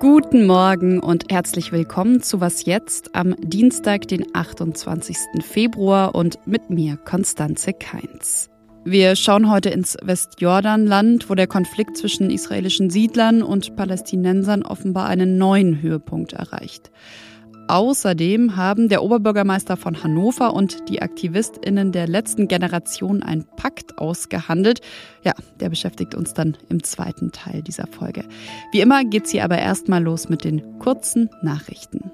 Guten Morgen und herzlich willkommen zu Was jetzt am Dienstag, den 28. Februar und mit mir Konstanze Keins. Wir schauen heute ins Westjordanland, wo der Konflikt zwischen israelischen Siedlern und Palästinensern offenbar einen neuen Höhepunkt erreicht. Außerdem haben der Oberbürgermeister von Hannover und die AktivistInnen der letzten Generation einen Pakt ausgehandelt. Ja, der beschäftigt uns dann im zweiten Teil dieser Folge. Wie immer geht's hier aber erstmal los mit den kurzen Nachrichten.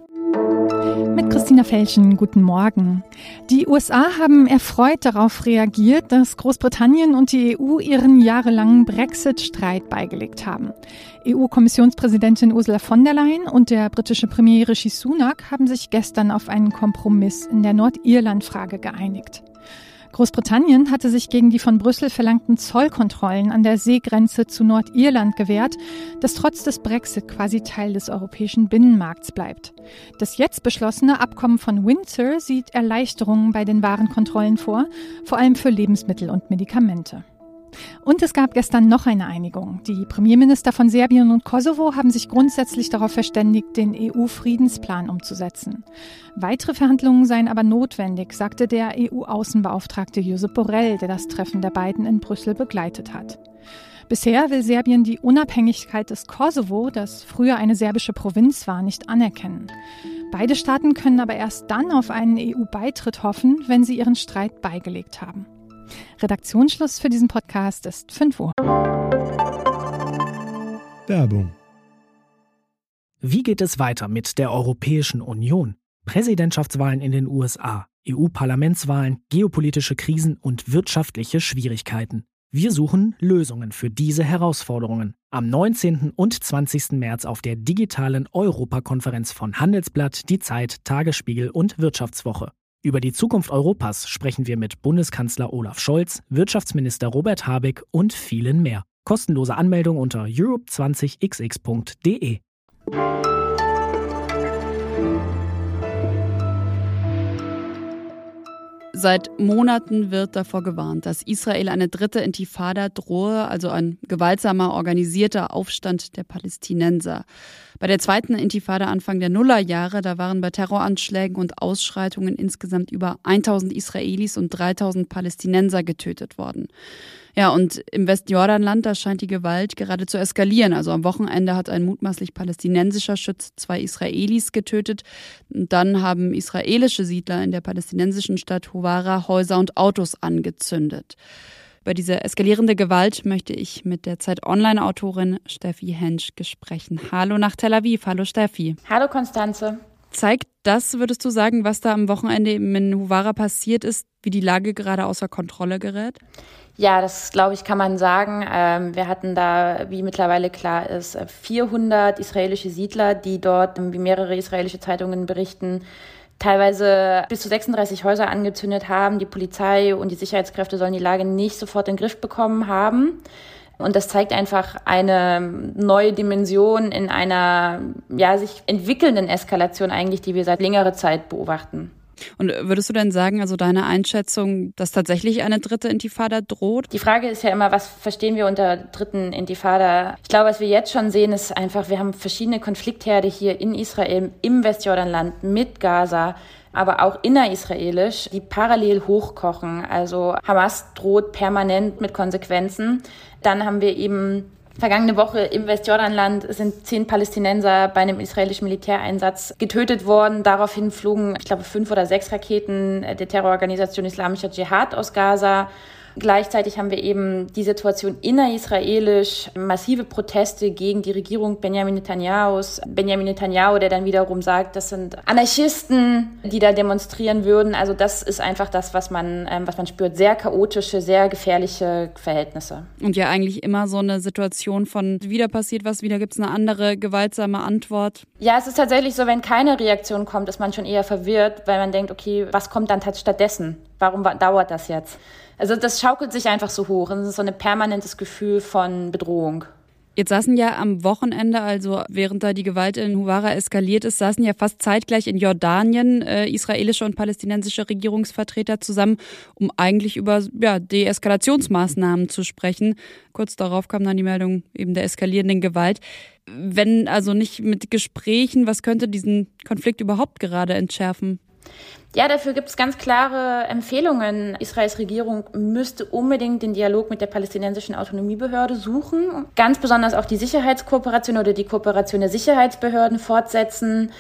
Mit Christina Felschen, guten Morgen. Die USA haben erfreut darauf reagiert, dass Großbritannien und die EU ihren jahrelangen Brexit-Streit beigelegt haben. EU-Kommissionspräsidentin Ursula von der Leyen und der britische Premier Rishi Sunak haben sich gestern auf einen Kompromiss in der Nordirland-Frage geeinigt. Großbritannien hatte sich gegen die von Brüssel verlangten Zollkontrollen an der Seegrenze zu Nordirland gewehrt, das trotz des Brexit quasi Teil des europäischen Binnenmarkts bleibt. Das jetzt beschlossene Abkommen von Windsor sieht Erleichterungen bei den Warenkontrollen vor, vor allem für Lebensmittel und Medikamente. Und es gab gestern noch eine Einigung. Die Premierminister von Serbien und Kosovo haben sich grundsätzlich darauf verständigt, den EU-Friedensplan umzusetzen. Weitere Verhandlungen seien aber notwendig, sagte der EU-Außenbeauftragte Josep Borrell, der das Treffen der beiden in Brüssel begleitet hat. Bisher will Serbien die Unabhängigkeit des Kosovo, das früher eine serbische Provinz war, nicht anerkennen. Beide Staaten können aber erst dann auf einen EU-Beitritt hoffen, wenn sie ihren Streit beigelegt haben. Redaktionsschluss für diesen Podcast ist 5 Uhr. Werbung. Wie geht es weiter mit der Europäischen Union? Präsidentschaftswahlen in den USA, EU-Parlamentswahlen, geopolitische Krisen und wirtschaftliche Schwierigkeiten. Wir suchen Lösungen für diese Herausforderungen. Am 19. und 20. März auf der digitalen Europakonferenz von Handelsblatt, Die Zeit, Tagesspiegel und Wirtschaftswoche. Über die Zukunft Europas sprechen wir mit Bundeskanzler Olaf Scholz, Wirtschaftsminister Robert Habeck und vielen mehr. Kostenlose Anmeldung unter europe20xx.de. Seit Monaten wird davor gewarnt, dass Israel eine dritte Intifada drohe, also ein gewaltsamer, organisierter Aufstand der Palästinenser. Bei der zweiten Intifada Anfang der Nullerjahre, da waren bei Terroranschlägen und Ausschreitungen insgesamt über 1000 Israelis und 3000 Palästinenser getötet worden. Ja, und im Westjordanland, da scheint die Gewalt gerade zu eskalieren. Also am Wochenende hat ein mutmaßlich palästinensischer Schütz zwei Israelis getötet. Und dann haben israelische Siedler in der palästinensischen Stadt Huwara Häuser und Autos angezündet. Über diese eskalierende Gewalt möchte ich mit der Zeit Online-Autorin Steffi Hensch sprechen. Hallo nach Tel Aviv. Hallo Steffi. Hallo Konstanze. Zeigt das, würdest du sagen, was da am Wochenende in Huwara passiert ist, wie die Lage gerade außer Kontrolle gerät? Ja, das glaube ich, kann man sagen. Ähm, wir hatten da, wie mittlerweile klar ist, 400 israelische Siedler, die dort, wie mehrere israelische Zeitungen berichten, teilweise bis zu 36 Häuser angezündet haben. Die Polizei und die Sicherheitskräfte sollen die Lage nicht sofort in den Griff bekommen haben. Und das zeigt einfach eine neue Dimension in einer ja, sich entwickelnden Eskalation eigentlich, die wir seit längerer Zeit beobachten. Und würdest du denn sagen, also deine Einschätzung, dass tatsächlich eine dritte Intifada droht? Die Frage ist ja immer, was verstehen wir unter dritten Intifada? Ich glaube, was wir jetzt schon sehen, ist einfach, wir haben verschiedene Konfliktherde hier in Israel, im Westjordanland, mit Gaza aber auch innerisraelisch, die parallel hochkochen. Also Hamas droht permanent mit Konsequenzen. Dann haben wir eben Vergangene Woche im Westjordanland sind zehn Palästinenser bei einem israelischen Militäreinsatz getötet worden. Daraufhin flogen, ich glaube, fünf oder sechs Raketen der Terrororganisation Islamischer Dschihad aus Gaza. Gleichzeitig haben wir eben die Situation innerisraelisch, massive Proteste gegen die Regierung Benjamin Netanyahus. Benjamin Netanyahu, der dann wiederum sagt, das sind Anarchisten, die da demonstrieren würden. Also das ist einfach das, was man, ähm, was man spürt. Sehr chaotische, sehr gefährliche Verhältnisse. Und ja eigentlich immer so eine Situation von wieder passiert was, wieder gibt es eine andere gewaltsame Antwort. Ja, es ist tatsächlich so, wenn keine Reaktion kommt, ist man schon eher verwirrt, weil man denkt, okay, was kommt dann stattdessen? Warum dauert das jetzt? Also das schaukelt sich einfach so hoch. Es ist so ein permanentes Gefühl von Bedrohung. Jetzt saßen ja am Wochenende, also während da die Gewalt in Huwara eskaliert ist, saßen ja fast zeitgleich in Jordanien äh, israelische und palästinensische Regierungsvertreter zusammen, um eigentlich über ja, Deeskalationsmaßnahmen zu sprechen. Kurz darauf kam dann die Meldung eben der eskalierenden Gewalt. Wenn also nicht mit Gesprächen, was könnte diesen Konflikt überhaupt gerade entschärfen? Ja, dafür gibt es ganz klare Empfehlungen. Israels Regierung müsste unbedingt den Dialog mit der palästinensischen Autonomiebehörde suchen. Ganz besonders auch die Sicherheitskooperation oder die Kooperation der Sicherheitsbehörden fortsetzen.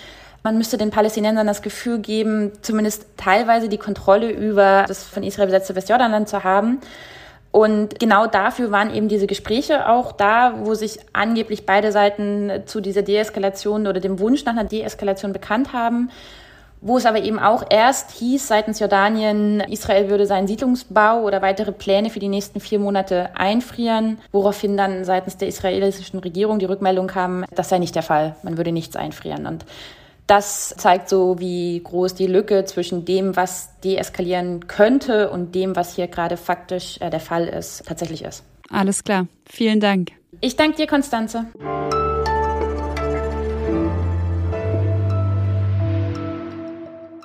Man müsste den Palästinensern das Gefühl geben, zumindest teilweise die Kontrolle über das von Israel besetzte Westjordanland zu haben. Und genau dafür waren eben diese Gespräche auch da, wo sich angeblich beide Seiten zu dieser Deeskalation oder dem Wunsch nach einer Deeskalation bekannt haben wo es aber eben auch erst hieß seitens Jordanien, Israel würde seinen Siedlungsbau oder weitere Pläne für die nächsten vier Monate einfrieren, woraufhin dann seitens der israelischen Regierung die Rückmeldung kam, das sei nicht der Fall, man würde nichts einfrieren. Und das zeigt so, wie groß die Lücke zwischen dem, was deeskalieren könnte und dem, was hier gerade faktisch äh, der Fall ist, tatsächlich ist. Alles klar. Vielen Dank. Ich danke dir, Konstanze.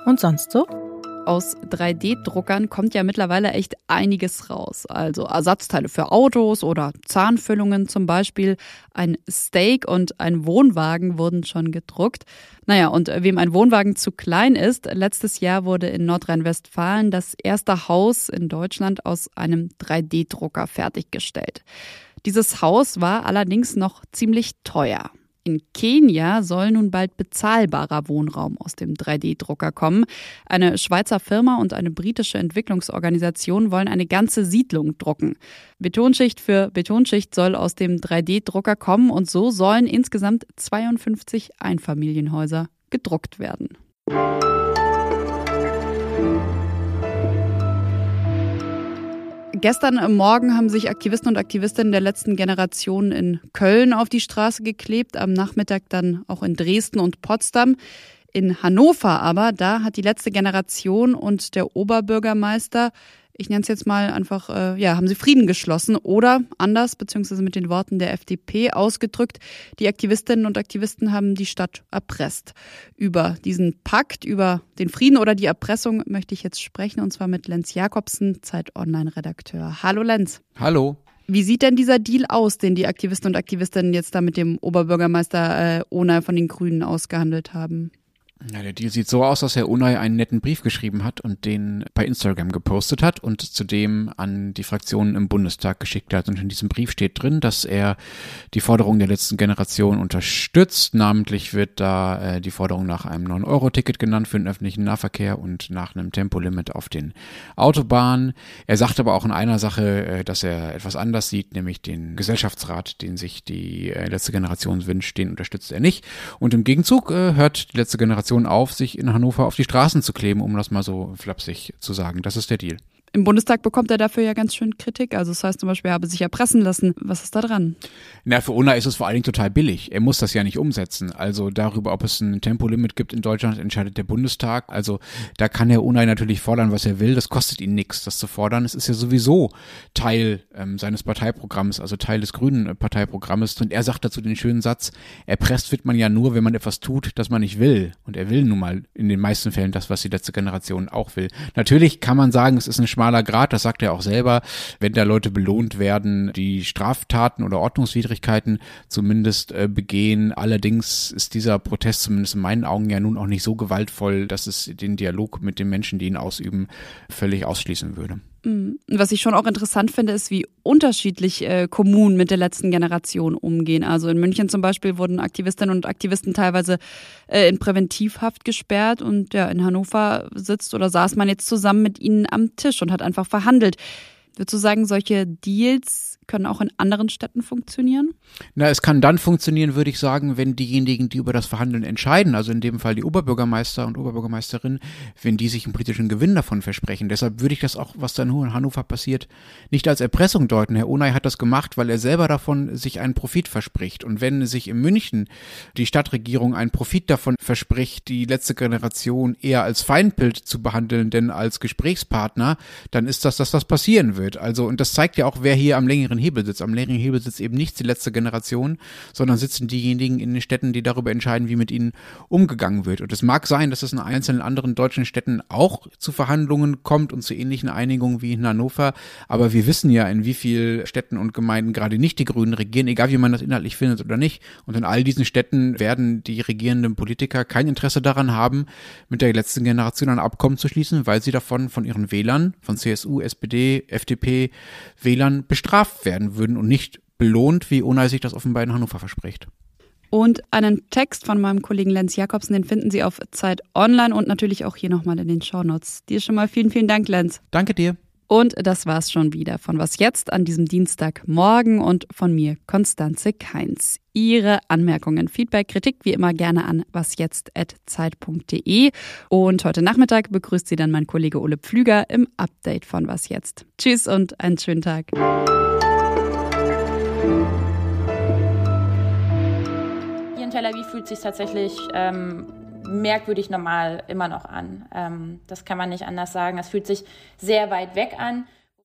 Und sonst so? Aus 3D-Druckern kommt ja mittlerweile echt einiges raus. Also Ersatzteile für Autos oder Zahnfüllungen zum Beispiel. Ein Steak und ein Wohnwagen wurden schon gedruckt. Naja, und wem ein Wohnwagen zu klein ist, letztes Jahr wurde in Nordrhein-Westfalen das erste Haus in Deutschland aus einem 3D-Drucker fertiggestellt. Dieses Haus war allerdings noch ziemlich teuer. In Kenia soll nun bald bezahlbarer Wohnraum aus dem 3D-Drucker kommen. Eine Schweizer Firma und eine britische Entwicklungsorganisation wollen eine ganze Siedlung drucken. Betonschicht für Betonschicht soll aus dem 3D-Drucker kommen und so sollen insgesamt 52 Einfamilienhäuser gedruckt werden. Gestern Morgen haben sich Aktivisten und Aktivistinnen der letzten Generation in Köln auf die Straße geklebt, am Nachmittag dann auch in Dresden und Potsdam. In Hannover aber, da hat die letzte Generation und der Oberbürgermeister ich nenne es jetzt mal einfach, äh, ja, haben sie Frieden geschlossen oder anders, beziehungsweise mit den Worten der FDP ausgedrückt, die Aktivistinnen und Aktivisten haben die Stadt erpresst. Über diesen Pakt, über den Frieden oder die Erpressung möchte ich jetzt sprechen und zwar mit Lenz Jakobsen, Zeit Online-Redakteur. Hallo Lenz. Hallo. Wie sieht denn dieser Deal aus, den die Aktivisten und Aktivistinnen jetzt da mit dem Oberbürgermeister äh, Ona von den Grünen ausgehandelt haben? Ja, der Deal sieht so aus, dass Herr Unai einen netten Brief geschrieben hat und den bei Instagram gepostet hat und zudem an die Fraktionen im Bundestag geschickt hat. Und in diesem Brief steht drin, dass er die Forderung der letzten Generation unterstützt. Namentlich wird da äh, die Forderung nach einem 9-Euro-Ticket genannt für den öffentlichen Nahverkehr und nach einem Tempolimit auf den Autobahnen. Er sagt aber auch in einer Sache, äh, dass er etwas anders sieht, nämlich den Gesellschaftsrat, den sich die äh, letzte Generation wünscht, den unterstützt er nicht. Und im Gegenzug äh, hört die letzte Generation Demonstration auf, sich in Hannover auf die Straßen zu kleben, um das mal so flapsig zu sagen. Das ist der Deal. Im Bundestag bekommt er dafür ja ganz schön Kritik. Also das heißt zum Beispiel, er habe sich erpressen lassen. Was ist da dran? Na, für Unna ist es vor allen Dingen total billig. Er muss das ja nicht umsetzen. Also darüber, ob es ein Tempolimit gibt in Deutschland, entscheidet der Bundestag. Also da kann Herr Unai natürlich fordern, was er will. Das kostet ihn nichts, das zu fordern. Es ist ja sowieso Teil ähm, seines Parteiprogramms, also Teil des grünen Parteiprogrammes. Und er sagt dazu den schönen Satz, erpresst wird man ja nur, wenn man etwas tut, das man nicht will. Und er will nun mal in den meisten Fällen das, was die letzte Generation auch will. Natürlich kann man sagen, es ist eine schmaler Grad, das sagt er auch selber, wenn da Leute belohnt werden, die Straftaten oder Ordnungswidrigkeiten zumindest äh, begehen. Allerdings ist dieser Protest zumindest in meinen Augen ja nun auch nicht so gewaltvoll, dass es den Dialog mit den Menschen, die ihn ausüben, völlig ausschließen würde. Mhm. Was ich schon auch interessant finde, ist, wie unterschiedlich äh, Kommunen mit der letzten Generation umgehen. Also in München zum Beispiel wurden Aktivistinnen und Aktivisten teilweise äh, in Präventivhaft gesperrt und ja, in Hannover sitzt oder saß man jetzt zusammen mit ihnen am Tisch und hat einfach verhandelt. Würdest du sagen, solche Deals können auch in anderen Städten funktionieren? Na, es kann dann funktionieren, würde ich sagen, wenn diejenigen, die über das Verhandeln entscheiden, also in dem Fall die Oberbürgermeister und Oberbürgermeisterin, wenn die sich einen politischen Gewinn davon versprechen. Deshalb würde ich das auch, was da in Hannover passiert, nicht als Erpressung deuten. Herr Onay hat das gemacht, weil er selber davon sich einen Profit verspricht. Und wenn sich in München die Stadtregierung einen Profit davon verspricht, die letzte Generation eher als Feindbild zu behandeln, denn als Gesprächspartner, dann ist das das, was passieren wird. Also, und das zeigt ja auch, wer hier am längeren leeren Hebel. Am leeren Hebel sitzt eben nicht die letzte Generation, sondern sitzen diejenigen in den Städten, die darüber entscheiden, wie mit ihnen umgegangen wird. Und es mag sein, dass es in einzelnen anderen deutschen Städten auch zu Verhandlungen kommt und zu ähnlichen Einigungen wie in Hannover. Aber wir wissen ja, in wie vielen Städten und Gemeinden gerade nicht die Grünen regieren, egal wie man das inhaltlich findet oder nicht. Und in all diesen Städten werden die regierenden Politiker kein Interesse daran haben, mit der letzten Generation ein Abkommen zu schließen, weil sie davon von ihren Wählern, von CSU, SPD, FDP, Wählern bestraft werden würden und nicht belohnt, wie Unai sich das offenbar in Hannover verspricht. Und einen Text von meinem Kollegen Lenz Jakobsen, den finden Sie auf Zeit Online und natürlich auch hier nochmal in den Shownotes. Dir schon mal vielen, vielen Dank, Lenz. Danke dir. Und das war's schon wieder von Was Jetzt an diesem Dienstagmorgen und von mir, Konstanze Keins. Ihre Anmerkungen, Feedback, Kritik wie immer gerne an wasjetzt.zeit.de. Und heute Nachmittag begrüßt Sie dann mein Kollege Ole Pflüger im Update von Was Jetzt. Tschüss und einen schönen Tag. Tel Aviv fühlt sich tatsächlich ähm, merkwürdig normal immer noch an. Ähm, das kann man nicht anders sagen. Es fühlt sich sehr weit weg an.